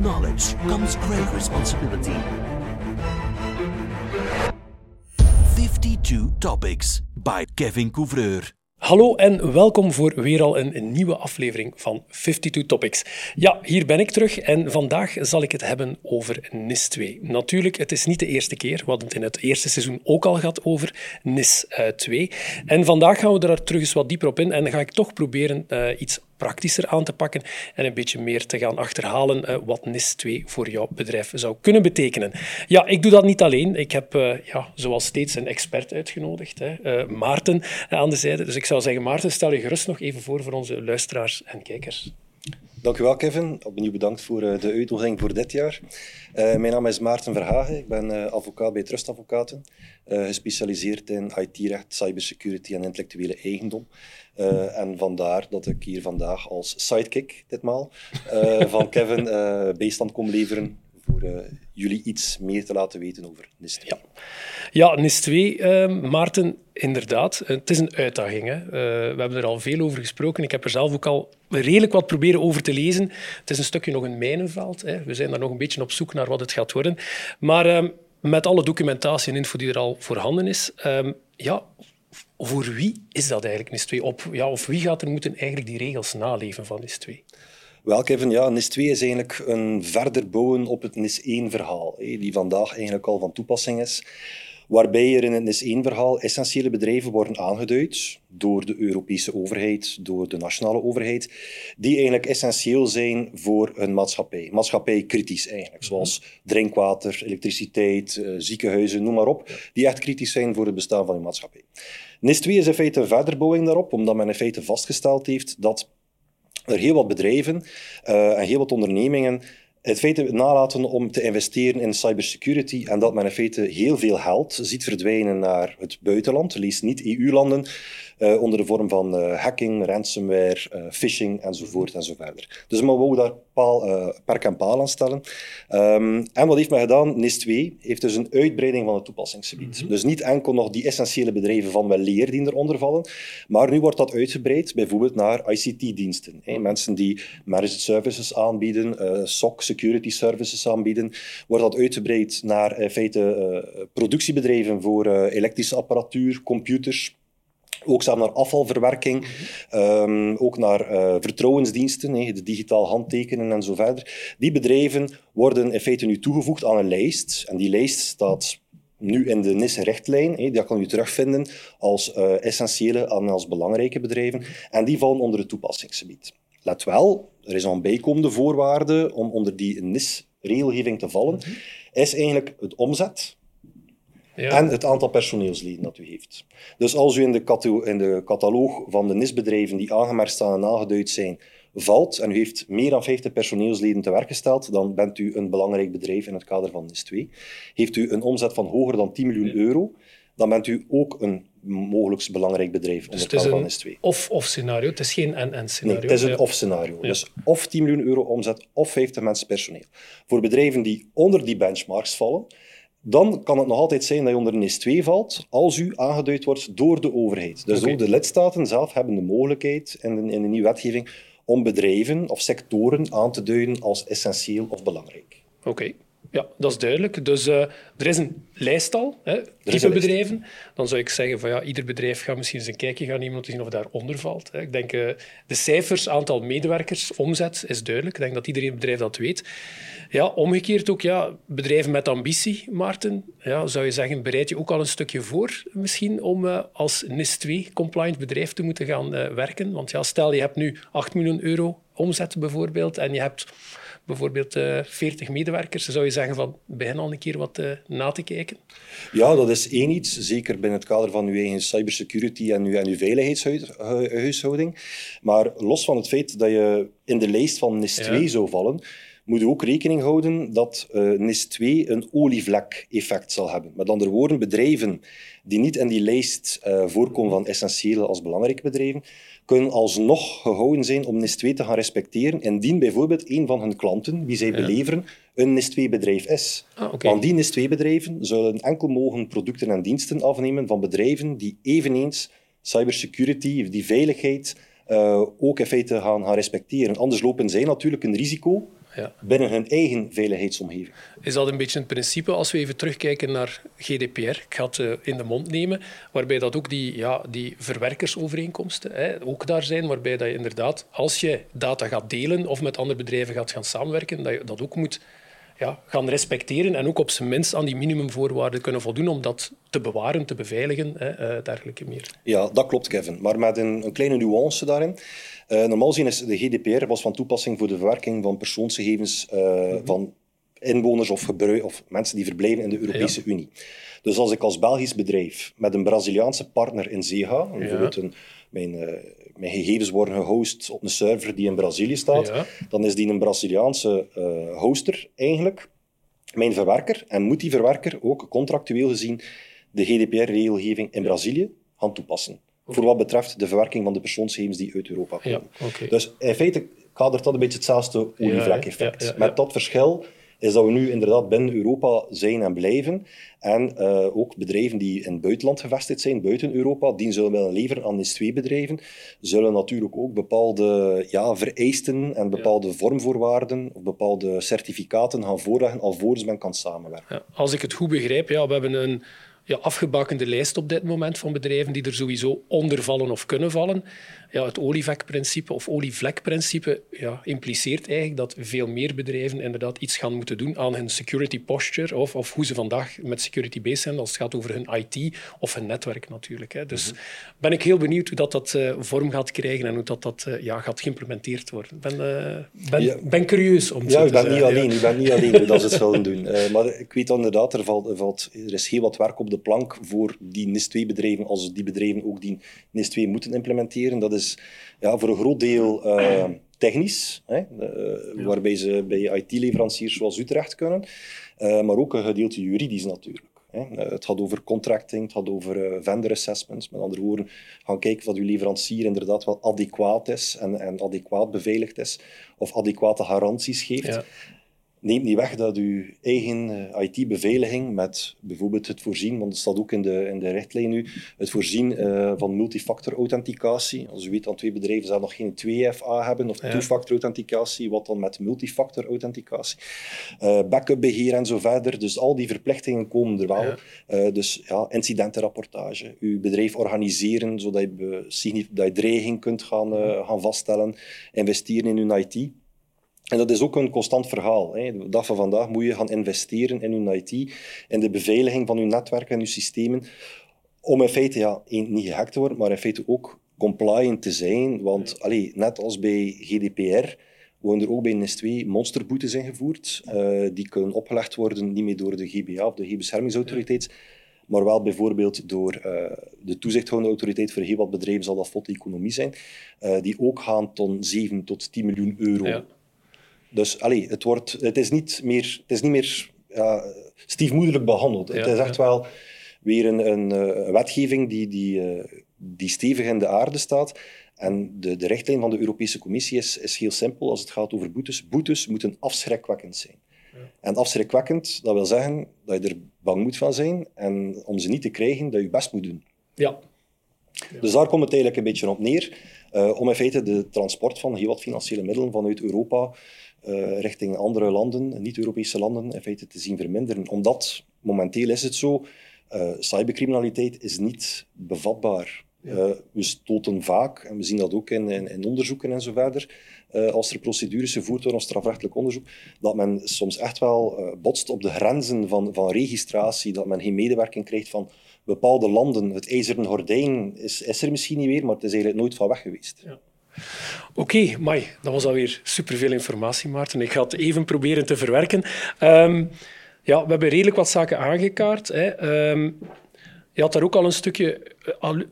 knowledge comes great responsibility. 52 Topics by Kevin Couvreur. Hallo en welkom voor weer al een nieuwe aflevering van 52 Topics. Ja, hier ben ik terug en vandaag zal ik het hebben over NIS 2. Natuurlijk, het is niet de eerste keer. We het in het eerste seizoen ook al gehad over NIS 2. En vandaag gaan we er terug eens wat dieper op in en ga ik toch proberen uh, iets praktischer aan te pakken en een beetje meer te gaan achterhalen uh, wat NIS 2 voor jouw bedrijf zou kunnen betekenen. Ja, ik doe dat niet alleen. Ik heb, uh, ja, zoals steeds, een expert uitgenodigd, hè, uh, Maarten aan de zijde. Dus ik zou zeggen, Maarten, stel je gerust nog even voor voor onze luisteraars en kijkers. Dank u wel, Kevin. Opnieuw bedankt voor de uitnodiging voor dit jaar. Uh, mijn naam is Maarten Verhagen. Ik ben uh, advocaat bij Trust Advocaten. Gespecialiseerd in IT-recht, cybersecurity en intellectuele eigendom. en vandaar dat ik hier vandaag als sidekick, ditmaal, van Kevin bijstand kom leveren voor jullie iets meer te laten weten over NIS 2. Ja, NIS 2, Maarten, inderdaad. Het is een uitdaging. Hè. we hebben er al veel over gesproken. Ik heb er zelf ook al redelijk wat proberen over te lezen. Het is een stukje nog een mijnenveld. Hè. We zijn daar nog een beetje op zoek naar wat het gaat worden. Maar um, met alle documentatie en info die er al voorhanden is, um, ja, voor wie is dat eigenlijk NIS 2? Op, ja, of wie gaat er moeten eigenlijk die regels naleven van NIS 2? Wel, Kevin, ja, NIS 2 is eigenlijk een verder bouwen op het NIS 1-verhaal, die vandaag eigenlijk al van toepassing is waarbij er in het NIS-1-verhaal essentiële bedrijven worden aangeduid door de Europese overheid, door de nationale overheid, die eigenlijk essentieel zijn voor hun maatschappij. Maatschappij kritisch eigenlijk, zoals drinkwater, elektriciteit, eh, ziekenhuizen, noem maar op, die echt kritisch zijn voor het bestaan van hun maatschappij. NIS 2 is in feite een verderbouwing daarop, omdat men in feite vastgesteld heeft dat er heel wat bedrijven uh, en heel wat ondernemingen het feit nalaten om te investeren in cybersecurity en dat men in feite heel veel geld ziet verdwijnen naar het buitenland, lees niet EU-landen, uh, onder de vorm van uh, hacking, ransomware, uh, phishing enzovoort en zo verder. Dus men wou daar paal, perk en paal aan stellen. Um, en wat heeft men gedaan? NIS 2 heeft dus een uitbreiding van het toepassingsgebied. Mm -hmm. Dus niet enkel nog die essentiële bedrijven van wel leer die eronder vallen, maar nu wordt dat uitgebreid bijvoorbeeld naar ICT-diensten. Mm -hmm. Mensen die managed services aanbieden, SOC, security services aanbieden, wordt dat uitgebreid naar in feite productiebedrijven voor elektrische apparatuur, computers, ook zelfs naar afvalverwerking, um, ook naar uh, vertrouwensdiensten, he, de digitaal handtekenen en zo verder. Die bedrijven worden in feite nu toegevoegd aan een lijst. En die lijst staat nu in de NIS-richtlijn. Die kan u terugvinden als uh, essentiële en als belangrijke bedrijven. En die vallen onder het toepassingsgebied. Let wel, er is een bijkomende voorwaarde om onder die NIS-regelgeving te vallen, is eigenlijk het omzet ja. En het aantal personeelsleden dat u heeft. Dus als u in de, in de cataloog van de NIS-bedrijven die aangemerkt staan en aangeduid zijn, valt en u heeft meer dan 50 personeelsleden te werk gesteld, dan bent u een belangrijk bedrijf in het kader van NIS 2. Heeft u een omzet van hoger dan 10 miljoen euro, dan bent u ook een mogelijk belangrijk bedrijf dus onder het kader van NIS 2. Of-of scenario, het is geen en-en scenario. Nee, het is een of-scenario. Ja. Dus of 10 miljoen euro omzet of 50 mensen personeel. Voor bedrijven die onder die benchmarks vallen, dan kan het nog altijd zijn dat je onder een NIS 2 valt als u aangeduid wordt door de overheid. Dus okay. ook de lidstaten zelf hebben de mogelijkheid in de, in de nieuwe wetgeving om bedrijven of sectoren aan te duiden als essentieel of belangrijk. Oké. Okay. Ja, dat is duidelijk. Dus uh, er is een lijst al, hè, type bedrijven. Dan zou ik zeggen van ja, ieder bedrijf gaat misschien eens een kijkje gaan nemen om te zien of daaronder valt. Hè. Ik denk uh, de cijfers, aantal medewerkers, omzet is duidelijk. Ik denk dat iedereen bedrijf dat weet. Ja, omgekeerd ook, ja, bedrijven met ambitie, Maarten, ja, zou je zeggen, bereid je ook al een stukje voor misschien om uh, als NIS 2-compliant bedrijf te moeten gaan werken? Want ja, stel je hebt nu 8 miljoen euro omzet bijvoorbeeld en je hebt bijvoorbeeld uh, eh, 40 medewerkers, zou je zeggen van begin al een keer wat uh, na te kijken? Ja, dat is één iets, zeker binnen het kader van uw eigen cybersecurity en uw, en uw veiligheidshuishouding. Maar los van het feit dat je in de lijst van NIS 2 ja. zou vallen, moet je ook rekening houden dat uh, NIS 2 een olievlek-effect zal hebben. Met andere woorden, bedrijven die niet in die lijst uh, voorkomen van essentiële als belangrijke bedrijven, kunnen alsnog gehouden zijn om NIS 2 te gaan respecteren, indien bijvoorbeeld een van hun klanten, wie zij ja. beleveren, een NIS 2-bedrijf is. Ah, okay. Want die NIS 2-bedrijven zullen enkel mogen producten en diensten afnemen van bedrijven die eveneens cybersecurity, die veiligheid, uh, ook in feite gaan, gaan respecteren. Anders lopen zij natuurlijk een risico ja. binnen hun eigen veiligheidsomgeving. Is dat een beetje het principe als we even terugkijken naar GDPR? Ik ga het eh, in de mond nemen, waarbij dat ook die, ja, die verwerkersovereenkomsten hè, ook daar zijn, waarbij dat je inderdaad, als je data gaat delen of met andere bedrijven gaat gaan samenwerken, dat je dat ook moet ja, gaan respecteren en ook op zijn minst aan die minimumvoorwaarden kunnen voldoen om dat te bewaren, te beveiligen, hè, uh, dergelijke meer. Ja, dat klopt, Kevin. Maar met een, een kleine nuance daarin. Uh, normaal gezien is de GDPR was van toepassing voor de verwerking van persoonsgegevens uh, mm -hmm. van inwoners of, of mensen die verblijven in de Europese ja. Unie. Dus als ik als Belgisch bedrijf met een Braziliaanse partner in zee ga, bijvoorbeeld een, mijn, mijn gegevens worden gehost op een server die in Brazilië staat, ja. dan is die een Braziliaanse uh, hoster eigenlijk mijn verwerker en moet die verwerker ook contractueel gezien de GDPR-regelgeving in Brazilië gaan toepassen. Okay. Voor wat betreft de verwerking van de persoonsgegevens die uit Europa komen. Ja, okay. Dus in feite kadert dat een beetje hetzelfde olievlek-effect. Ja, Met dat verschil is dat we nu inderdaad binnen Europa zijn en blijven. En uh, ook bedrijven die in het buitenland gevestigd zijn, buiten Europa, die zullen willen leveren aan NIS-2-bedrijven, zullen natuurlijk ook bepaalde ja, vereisten en bepaalde ja. vormvoorwaarden of bepaalde certificaten gaan voorleggen alvorens men kan samenwerken. Ja, als ik het goed begrijp, ja, we hebben een ja, afgebakende lijst op dit moment van bedrijven die er sowieso onder vallen of kunnen vallen. Ja, het olievlekprincipe of olievlekprincipe ja, impliceert eigenlijk dat veel meer bedrijven inderdaad iets gaan moeten doen aan hun security posture of, of hoe ze vandaag met security bezig zijn als het gaat over hun IT of hun netwerk natuurlijk. Hè. Dus mm -hmm. ben ik heel benieuwd hoe dat, dat uh, vorm gaat krijgen en hoe dat, dat uh, ja, gaat geïmplementeerd worden. Ik ben, uh, ben, ja. ben curieus om ja, te ben niet alleen, Ik ben niet alleen hoe dat ze het zullen doen. maar ik weet inderdaad, er, valt, er, valt, er is heel wat werk op de plank voor die NIS-2-bedrijven, als die bedrijven ook die NIS-2 moeten implementeren. Dat is ja, voor een groot deel uh, technisch, hè, uh, ja. waarbij ze bij IT-leveranciers zoals u terecht kunnen, uh, maar ook een gedeelte juridisch natuurlijk. Hè. het gaat over contracting, het gaat over vendor assessments. Met andere woorden, gaan kijken of uw leverancier inderdaad wel adequaat is en, en adequaat beveiligd is, of adequate garanties geeft. Ja neemt niet weg dat uw eigen IT-beveiliging met bijvoorbeeld het voorzien, want het staat ook in de, in de richtlijn nu, het voorzien uh, van multifactor authenticatie. Als u weet dat twee bedrijven zelf nog geen 2FA hebben, of ja. two-factor authenticatie, wat dan met multifactor authenticatie. Uh, backup beheer en zo verder. Dus al die verplichtingen komen er wel. Ja. Uh, dus ja, incidentenrapportage. Uw bedrijf organiseren, zodat je, dat je dreiging kunt gaan, gaan vaststellen. Investeren in uw IT. En dat is ook een constant verhaal. Hè. De dag van vandaag moet je gaan investeren in je IT, in de beveiliging van je netwerken en je systemen, om in feite ja, niet gehackt te worden, maar in feite ook compliant te zijn. Want allee, net als bij GDPR worden er ook bij NIS2 monsterboetes ingevoerd. Uh, die kunnen opgelegd worden niet meer door de GBA of de G-beschermingsautoriteit, maar wel bijvoorbeeld door uh, de toezichthoudende autoriteit voor heel wat bedrijven, zal dat fotte economie zijn, uh, die ook gaan tot 7 tot 10 miljoen euro. Ja. Dus allee, het, wordt, het is niet meer, het is niet meer ja, stiefmoederlijk behandeld. Ja, het is echt ja. wel weer een, een, een, wetgeving die, die, die stevig in de aarde staat. En de, de richtlijn van de Europese Commissie is, is heel simpel als het gaat over boetes. Boetes moeten afschrikwekkend zijn. En afschrikwekkend, dat wil zeggen dat je er bang moet van zijn. En om ze niet te krijgen, dat je best moet doen. Ja. Dus daar komt het eigenlijk een beetje op neer. Uh, om in feite de transport van heel wat financiële middelen vanuit Europa uh, richting andere landen, niet-Europese landen, in feite te zien verminderen. Omdat, momenteel is het zo, uh, cybercriminaliteit is niet bevatbaar. Ja. We stoten vaak, en we zien dat ook in, in, in onderzoeken en zo verder, als er procedures gevoerd worden, of strafrechtelijk onderzoek, dat men soms echt wel botst op de grenzen van, van registratie, dat men geen medewerking krijgt van bepaalde landen. Het ijzeren gordijn is, is er misschien niet meer, maar het is eigenlijk nooit van weg geweest. Ja. Oké, okay, mai, dat was alweer superveel informatie, Maarten. Ik ga het even proberen te verwerken. Um, ja, we hebben redelijk wat zaken aangekaart. Hè. Um, je had daar ook al een stukje al,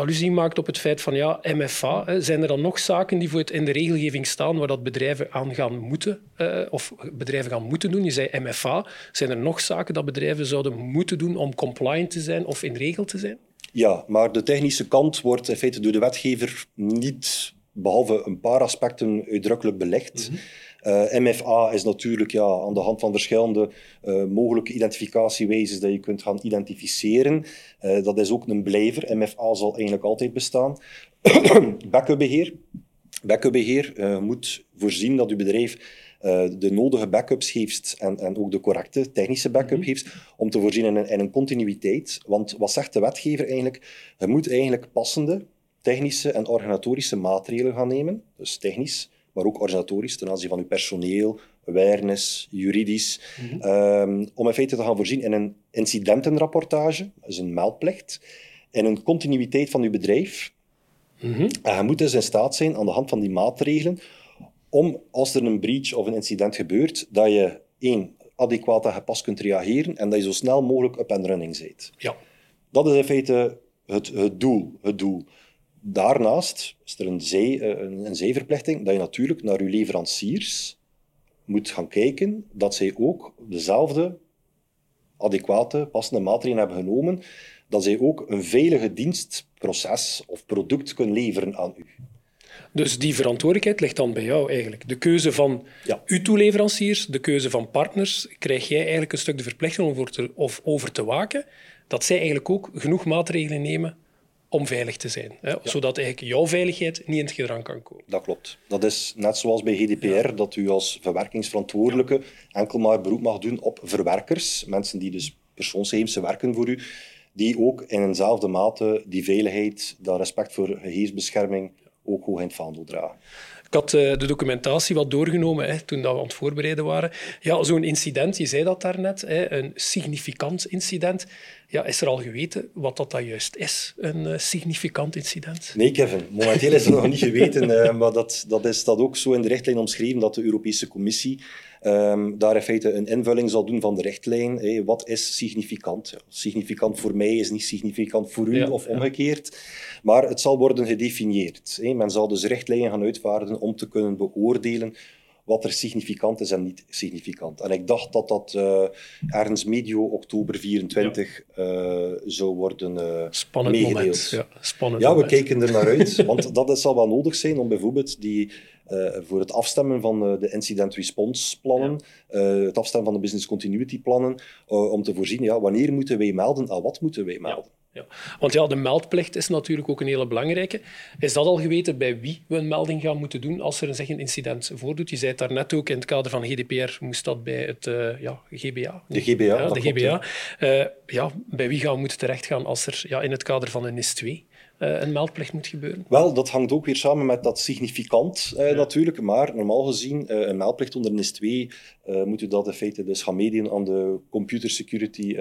allusie gemaakt op het feit van ja, MFA. Hè. Zijn er dan nog zaken die voor het in de regelgeving staan waar dat bedrijven aan gaan moeten, uh, of bedrijven gaan moeten doen? Je zei MFA. Zijn er nog zaken dat bedrijven zouden moeten doen om compliant te zijn of in regel te zijn? Ja, maar de technische kant wordt in feite door de wetgever niet, behalve een paar aspecten, uitdrukkelijk belegd. Mm -hmm. Uh, MFA is natuurlijk ja, aan de hand van verschillende uh, mogelijke identificatiewijzes dat je kunt gaan identificeren. Uh, dat is ook een blijver. MFA zal eigenlijk altijd bestaan. backupbeheer. Backupbeheer moet voorzien dat uw bedrijf eh, de nodige backups geeft en, en ook de correcte technische backup Mhm. geeft, om te voorzien in een, in een continuïteit. Want wat zegt de wetgever eigenlijk? Je moet eigenlijk passende technische en organisatorische maatregelen gaan nemen. Dus technisch, maar ook organisatorisch ten aanzien van uw personeel, awareness, juridisch. Mhm. ehm, om in feite te gaan voorzien in een incidentenrapportage, dus een meldplicht, in een continuïteit van uw bedrijf. Mhm. En je moet dus in staat zijn, aan de hand van die maatregelen, om als er een breach of een incident gebeurt, dat je één, adequaat en gepast kunt reageren en dat je zo snel mogelijk up and running bent. Ja. Dat is in feite het, het, doel, het doel. Daarnaast is er een, zij, eh, een, een zijverplichting dat je natuurlijk naar je leveranciers moet gaan kijken dat zij ook dezelfde adequate, passende maatregelen hebben genomen, dat zij ook een veilige dienstproces of product kunnen leveren aan u. Dus die verantwoordelijkheid ligt dan bij jou eigenlijk. De keuze van Ja. uw toeleveranciers, de keuze van partners, krijg jij eigenlijk een stuk de verplichting om voor te, of over te waken dat zij eigenlijk ook genoeg maatregelen nemen om veilig te zijn. Hè? Zodat eigenlijk jouw veiligheid niet in het gedrang kan komen. Dat klopt. Dat is net zoals bij GDPR, dat u als verwerkingsverantwoordelijke enkel maar beroep mag doen op verwerkers, mensen die dus persoonsgegevens werken voor u, die ook in eenzelfde mate die veiligheid, dat respect voor gegevensbescherming ook hoog in het vaandel dragen. Ik had eh, de documentatie wat doorgenomen hè, toen dat we aan het voorbereiden waren. Ja, zo'n incident, je zei dat daarnet, hè, een significant incident. Ja, is er al geweten wat dat, dat juist is, een eh, significant incident? Nee, Kevin, momenteel is het nog niet geweten, eh, maar dat, dat is dat ook zo in de richtlijn omschreven dat de Europese Commissie ehm, daar in feite een invulling zal doen van de richtlijn. Wat is significant? Ja, significant voor mij is niet significant voor u Ja, of ja. omgekeerd, maar het zal worden gedefinieerd. Men zal dus richtlijnen gaan uitvaardigen om te kunnen beoordelen wat er significant is en niet significant. En ik dacht dat dat eh, ergens medio oktober 24 eh, zou worden eh, Spannend meegedeeld. moment. Ja, spannend Ja, we moment. kijken er naar uit, want dat is- zal wel nodig zijn om bijvoorbeeld die, voor het afstemmen van de incident response plannen, het afstemmen van de business continuity plannen, om te voorzien, ja, wanneer moeten wij melden, aan wat moeten wij melden. Ja. Want ja, de meldplicht is natuurlijk ook een hele belangrijke. Is dat al geweten bij wie we een melding gaan moeten doen als er een, zeg, een incident voordoet? Je zei het daarnet ook, in het kader van GDPR moest dat bij het eh, ja, GBA. De GBA, Ja, de GBA. Eh, ja, bij wie gaan we moeten terechtgaan als er ja, in het kader van een NIS 2 eh, een meldplicht moet gebeuren? Wel, dat hangt ook weer samen met dat significant eh, natuurlijk, maar normaal gezien, eh, een meldplicht onder NIS 2 eh, moet u dat in feite dus gaan meedelen aan de Computer Security, eh,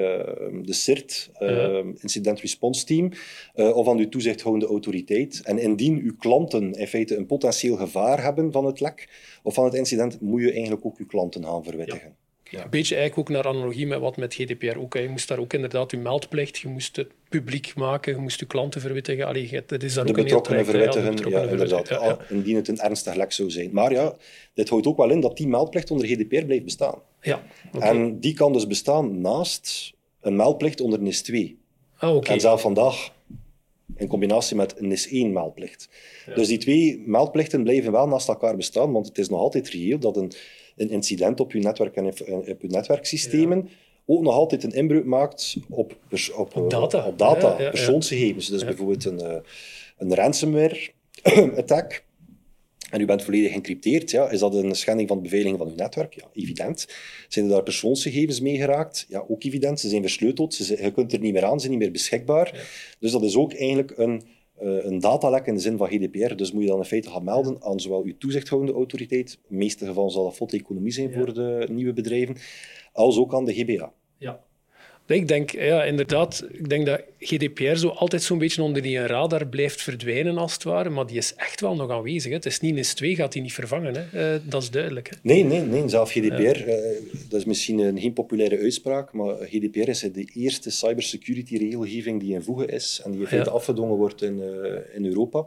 de CIRT, eh, Ja. Incident Response Team, eh, of aan uw toezichthoudende autoriteit. En indien uw klanten in feite een potentieel gevaar hebben van het lek of van het incident, moet je eigenlijk ook uw klanten gaan verwittigen. Ja. Een beetje eigenlijk ook naar analogie met wat met GDPR ook. hè. Je moest daar ook inderdaad je meldplicht, je moest het publiek maken, je moest je klanten verwittigen. Allee, dat is daar De ook een heel betrokkenen traject, hè. verwittigen, Ja, ja, inderdaad. Indien het een ernstig lek zou zijn. Maar ja, dit houdt ook wel in dat die meldplicht onder GDPR blijft bestaan. Ja, ja. En die kan dus bestaan naast een meldplicht onder NIS 2. Ah, oké. En zelf vandaag in combinatie met een NIS 1 meldplicht. Dus die twee meldplichten blijven wel naast elkaar bestaan, want het is nog altijd reëel dat een, een incident op je netwerk en op, op je netwerksystemen ook nog altijd een inbreuk maakt op, pers- op, Op eh, data. op data, Ja, persoonsgegevens. Dus bijvoorbeeld een, eh, een ransomware-attack. En u bent volledig geëncrypteerd, ja, is dat een schending van de beveiliging van uw netwerk? Ja, evident. Zijn er daar persoonsgegevens mee geraakt? Ja, ook evident. Ze zijn versleuteld, ze zijn- je kunt er niet meer aan, ze zijn niet meer beschikbaar. Dus dat is ook eigenlijk een, eh, een datalek in de zin van GDPR. Dus moet je dan in feite gaan melden aan zowel uw toezichthoudende autoriteit, in de meeste gevallen zal dat fotte economie zijn voor de nieuwe bedrijven, als ook aan de GBA. Ja. Ik denk, ja, inderdaad, ik denk dat GDPR zo altijd zo'n beetje onder die radar blijft verdwijnen, als het ware. Maar die is echt wel nog aanwezig. Hè. Het is niet NIS 2, gaat die niet vervangen. Hè. Eh, dat is duidelijk. Hè. Nee, nee, nee. Zelf GDPR, eh, dat is misschien een geen populaire uitspraak, maar GDPR is de eerste cybersecurity-regelgeving die in voegen is en die in feite Ja. afgedwongen wordt in, eh, in Europa.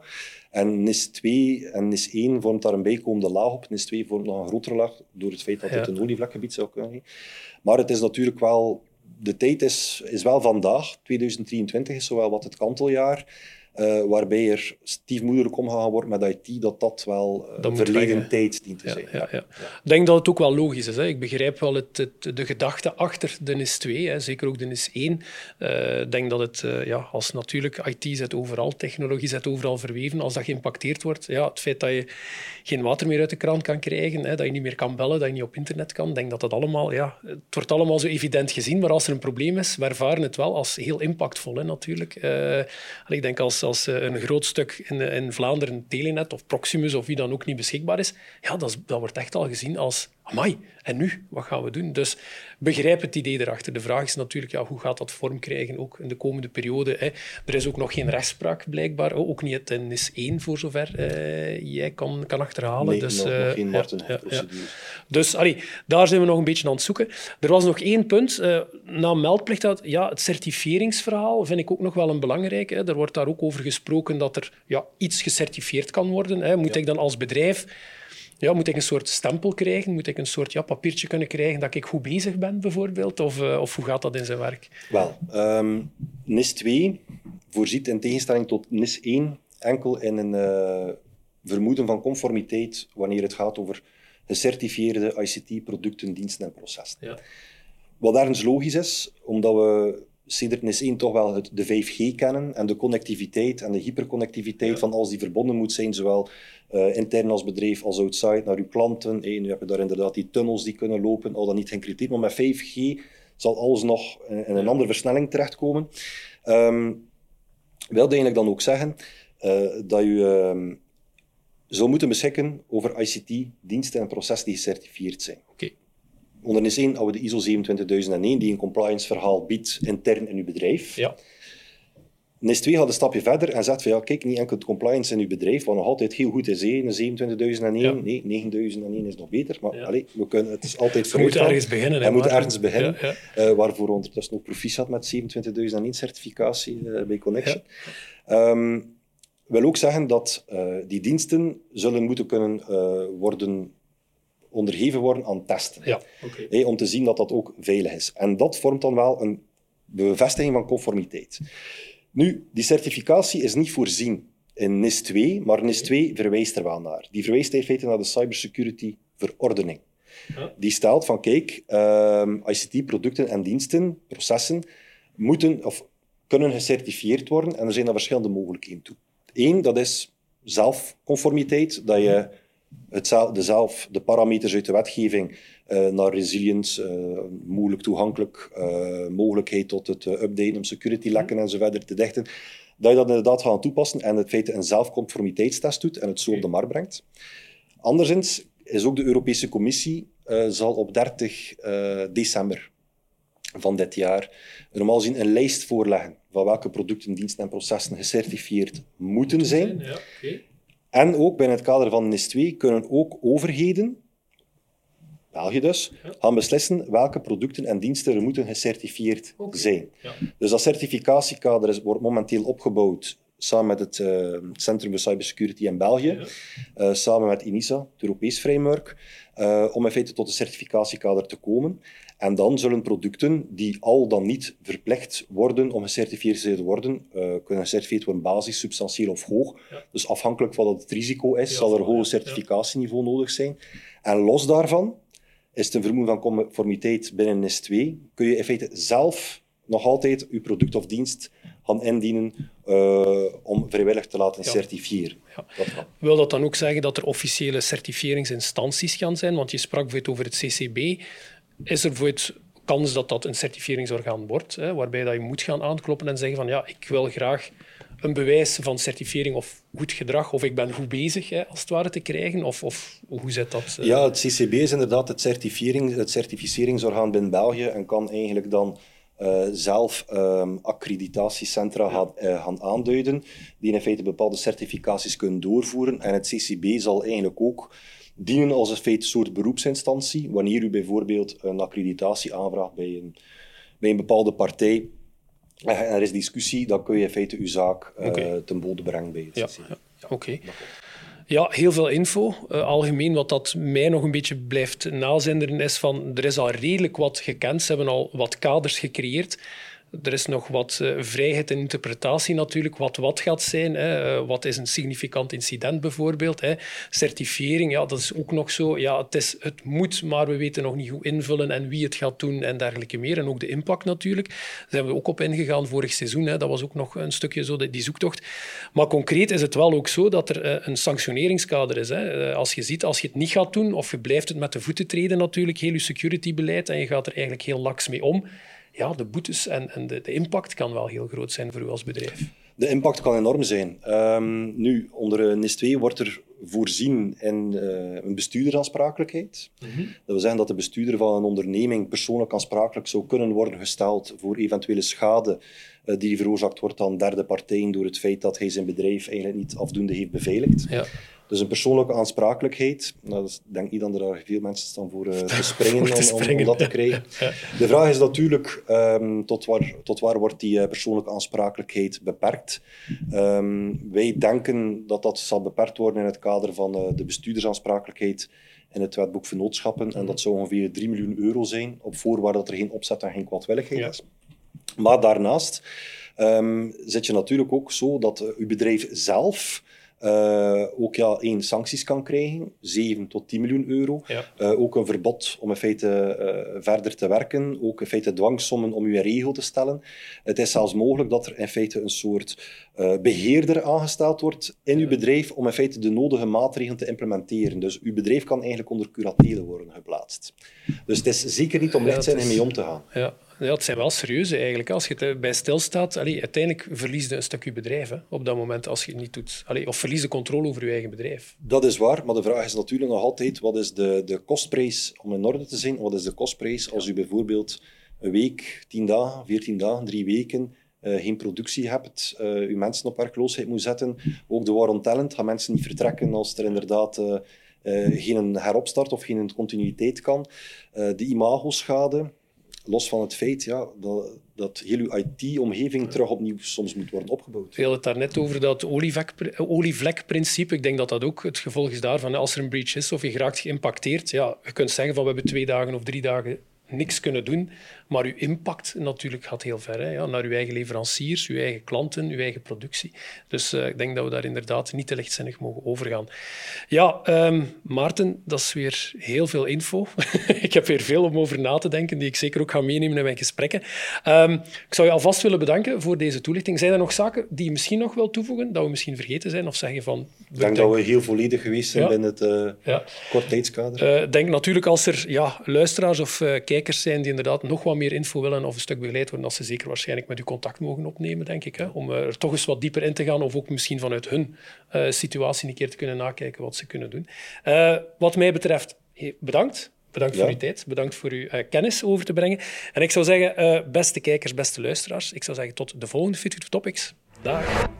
En NIS 2 en NIS 1 vormt daar een bijkomende laag op. NIS 2 vormt nog een grotere laag door het feit dat het Ja. een olievlekgebied zou kunnen zijn. Maar het is natuurlijk wel... De tijd is, is wel vandaag. 2023 is zowel wat het kanteljaar. Eh, waarbij er stiefmoederlijk omgegaan wordt met IT, dat dat wel uh, Dat verleden tijd dient te Ja, zijn. ja, ja. Ik denk dat het ook wel logisch is. Hè. Ik begrijp wel het, het- de gedachte achter de NIS 2, hè. zeker ook de NIS 1. Eh, Ik denk dat het, ja, als natuurlijk IT zit overal, technologie zit overal verweven, als dat geïmpacteerd wordt, ja, het feit dat je geen water meer uit de kraan kan krijgen, hè, dat je niet meer kan bellen, dat je niet op internet kan, ik denk dat dat allemaal, ja, het wordt allemaal zo evident gezien, maar als er een probleem is, we ervaren het wel als heel impactvol hè, natuurlijk. Ik denk als, als eh, een groot stuk in, in Vlaanderen Telenet of Proximus of wie dan ook niet beschikbaar is, ja, dat, is, dat wordt echt al gezien als amai, en nu? Wat gaan we doen? Dus begrijp het idee erachter. De vraag is natuurlijk, ja, hoe gaat dat vorm krijgen, ook in de komende periode? Hè? Er is ook nog geen rechtspraak, blijkbaar. Ook niet het NIS 1, voor zover eh, jij kan, kan achterhalen. Nee, dus, nog, nog eh, geen ja, Martenhof-procedure. ja, ja. Dus allee, daar zijn we nog een beetje aan het zoeken. Er was nog één punt. eh, na meldplicht, dat, ja, het certificeringsverhaal vind ik ook nog wel een belangrijk. Hè. Er wordt daar ook over gesproken dat er ja, iets gecertificeerd kan worden. Hè. Moet ik dan als bedrijf... Ja, moet ik een soort stempel krijgen? Moet ik een soort ja, papiertje kunnen krijgen dat ik goed bezig ben, bijvoorbeeld? Of, eh, of hoe gaat dat in zijn werk? Wel, ehm, NIS 2 voorziet in tegenstelling tot NIS 1 enkel in een eh, vermoeden van conformiteit wanneer het gaat over gecertificeerde ICT-producten, diensten en processen. Ja. Wat ergens logisch is, omdat we NIS 1 toch wel het, de 5G kennen en de connectiviteit en de hyperconnectiviteit van als die verbonden moet zijn, zowel eh, intern als bedrijf als outside naar uw klanten. Hey, nu heb je daar inderdaad die tunnels die kunnen lopen, al dan niet geëncrypteerd, maar met 5G zal alles nog in, in een andere versnelling terechtkomen. Ehm wil eigenlijk dan ook zeggen eh, dat u ehm, zou moeten beschikken over ICT-diensten en processen die gecertificeerd zijn. Oké. Onder 1 hebben we de ISO 27001, die een compliance-verhaal biedt intern in uw bedrijf. Ja. NIS 2 gaat een stapje verder en zegt van ja, kijk, niet enkel de compliance in uw bedrijf, wat nog altijd heel goed is, hè, een 27001, Ja. nee, 9001 is nog beter, maar Ja. we kunnen, het is altijd Je moet vooruitgang. ergens beginnen. hè, Hij moet Maarten? ergens beginnen, Ja, eh, waarvoor we ondertussen ook proficiat met 27001 certificatie eh, bij Connection. Ehm, wil ook zeggen dat eh, die diensten zullen moeten kunnen worden ondergeven worden aan testen. Ja, om te zien dat dat ook veilig is. En dat vormt dan wel een bevestiging van conformiteit. Nu, die certificatie is niet voorzien in NIS 2, maar NIS 2 verwijst er wel naar. Die verwijst in feite naar de cybersecurity verordening. Ja. Die stelt van, kijk, ehm, ICT-producten en diensten, processen, moeten of kunnen gecertificeerd worden en er zijn daar verschillende mogelijkheden toe. Eén, dat is zelfconformiteit, dat je zelf, de, parameters uit de wetgeving eh, naar resilience, eh, moeilijk toegankelijk, eh, mogelijkheid tot het updaten om security lekken en zo verder te dichten, dat je dat inderdaad gaat toepassen en het feit een zelfconformiteitstest doet en het zo op de markt brengt. Anderzijds is ook de Europese Commissie zal op 30 eh, december van dit jaar normaal gezien een lijst voorleggen van welke producten, diensten en processen gecertificeerd moeten zijn. Ja. En ook binnen het kader van NIS 2 kunnen ook overheden, België dus, gaan beslissen welke producten en diensten er moeten gecertificeerd zijn. Ja. Dus dat certificatiekader is, wordt momenteel opgebouwd samen met het eh, Centrum voor Cybersecurity in België, Ja. eh, samen met INISA, het Europees framework, eh, om in feite tot een certificatiekader te komen. En dan zullen producten die al dan niet verplicht worden om gecertificeerd te worden, eh, kunnen gecertificeerd worden basis, substantieel of hoog. Ja. Dus afhankelijk van wat het risico is, Ja, zal er een hoger ja. certificatieniveau nodig zijn. En los daarvan is het een vermoeden van conformiteit binnen NIS 2, kun je in feite zelf nog altijd je product of dienst gaan indienen eh, om vrijwillig te laten Ja. certifiëren. Ja. Dat. Wil dat dan ook zeggen dat er officiële certificeringsinstanties gaan zijn? Want je sprak bijvoorbeeld over het CCB. Is er bijvoorbeeld kans dat dat een certificeringsorgaan wordt, hè, waarbij dat je moet gaan aankloppen en zeggen van ja, ik wil graag een bewijs van certificering of goed gedrag, of ik ben goed bezig, hè, als het ware, te krijgen? Of, of hoe zit dat? eh? Ja, het CCB is inderdaad het, certificering, het certificeringsorgaan binnen België en kan eigenlijk dan eh, zelf ehm, accreditatiecentra gaan, eh, gaan aanduiden, die in feite bepaalde certificaties kunnen doorvoeren. En het CCB zal eigenlijk ook dienen als een feite soort beroepsinstantie, wanneer u bijvoorbeeld een accreditatie aanvraagt bij een, bij een bepaalde partij en er is discussie, dan kun je in feite uw zaak eh, ten bode brengen bij het Ja, oké. Ja, heel veel info. Eh, algemeen, wat dat mij nog een beetje blijft nazinderen, is van er is al redelijk wat gekend. Ze hebben al wat kaders gecreëerd. Er is nog wat uh, vrijheid in interpretatie natuurlijk, wat wat gaat zijn. Hè. Uh, wat is een significant incident bijvoorbeeld. Hè. Certifiëring, ja, dat is ook nog zo. Ja, het, is, het moet, maar we weten nog niet hoe invullen en wie het gaat doen en dergelijke meer. En ook de impact natuurlijk. Daar zijn we ook op ingegaan vorig seizoen. Hè. Dat was ook nog een stukje zo, die zoektocht. Maar concreet is het wel ook zo dat er uh, een sanctioneringskader is. Hè. als je ziet, als je het niet gaat doen, of je blijft het met de voeten treden natuurlijk, heel je security-beleid, en je gaat er eigenlijk heel laks mee om, ja, de boetes en, en de, de, impact kan wel heel groot zijn voor u als bedrijf. De impact kan enorm zijn. Um, nu, onder NIS 2 wordt er voorzien in uh, een bestuurdersaansprakelijkheid. Mm -hmm. Dat wil zeggen dat de bestuurder van een onderneming persoonlijk aansprakelijk zou kunnen worden gesteld voor eventuele schade uh, die veroorzaakt wordt aan derde partijen door het feit dat hij zijn bedrijf eigenlijk niet afdoende heeft beveiligd. Ja. Dus een persoonlijke aansprakelijkheid. Nou, ik denk niet dat er veel mensen staan voor uh, te springen, om, om, dat te krijgen. Ja. De vraag is natuurlijk um, tot, waar, tot waar wordt die uh, persoonlijke aansprakelijkheid beperkt. Um, wij denken dat dat zal beperkt worden in het kader van uh, de bestuurdersaansprakelijkheid in het wetboek vennootschappen. En dat zou ongeveer 3 miljoen euro zijn, op voorwaarde dat er geen opzet en geen kwaadwilligheid ja. is. Maar daarnaast um, zit je natuurlijk ook zo dat uw bedrijf zelf uh, ook ja, één, sancties kan krijgen, 7 tot 10 miljoen euro. Ja. Uh, ook een verbod om in feite uh, verder te werken, ook in feite dwangsommen om uw regel te stellen. Het is zelfs mogelijk dat er in feite een soort beheerder aangesteld wordt in uw bedrijf om in feite de nodige maatregelen te implementeren. Dus uw bedrijf kan eigenlijk onder curatele worden geplaatst. Dus het is zeker niet om licht zijn en mee om te gaan. Ja. Ja, het zijn wel serieuze eigenlijk. Als je bij stilstaat, allee, uiteindelijk verlies je een stukje bedrijf hè, op dat moment als je het niet doet. Allee, of verlies de controle over je eigen bedrijf. Dat is waar, maar de vraag is natuurlijk nog altijd, wat is de, de kostprijs om in orde te zijn? Wat is de kostprijs als u bijvoorbeeld een week, tien dagen, veertien dagen, drie weken uh, geen productie hebt, uh, uw mensen op werkloosheid moet zetten. Ook de war on talent, gaan mensen niet vertrekken als er inderdaad uh, geen heropstart of geen continuïteit kan. de imagoschade, los van het feit ja, dat, dat heel uw IT-omgeving terug opnieuw soms moet worden opgebouwd. We hadden het daarnet over dat olievlekprincipe. Ik denk dat dat ook het gevolg is daarvan. Als er een breach is of je geraakt geïmpacteerd, ja, je kunt zeggen van we hebben twee dagen of drie dagen niks kunnen doen. Maar uw impact natuurlijk gaat heel ver. Hè, ja, naar uw eigen leveranciers, uw eigen klanten, uw eigen productie. Dus uh, ik denk dat we daar inderdaad niet te lichtzinnig mogen overgaan. Ja, um, Maarten, dat is weer heel veel info. ik heb weer veel om over na te denken, die ik zeker ook ga meenemen in mijn gesprekken. Um, ik zou je alvast willen bedanken voor deze toelichting. Zijn er nog zaken die je misschien nog wil toevoegen, dat we misschien vergeten zijn? Of zeggen van... Ik denk dat we heel volledig geweest zijn ja. binnen het uh, ja. kort tijdskader. Ik uh, denk natuurlijk als er ja, luisteraars of kijkers zijn die inderdaad nog wat meer info willen of een stuk begeleid worden, dat ze zeker waarschijnlijk met u contact mogen opnemen, denk ik. Hè, om er toch eens wat dieper in te gaan of ook misschien vanuit hun uh, situatie een keer te kunnen nakijken wat ze kunnen doen. Uh, wat mij betreft, bedankt. Bedankt ja. voor uw tijd, bedankt voor uw uh, kennis over te brengen. En ik zou zeggen, beste kijkers, beste luisteraars, ik zou zeggen tot de volgende Fit Topics. Dag.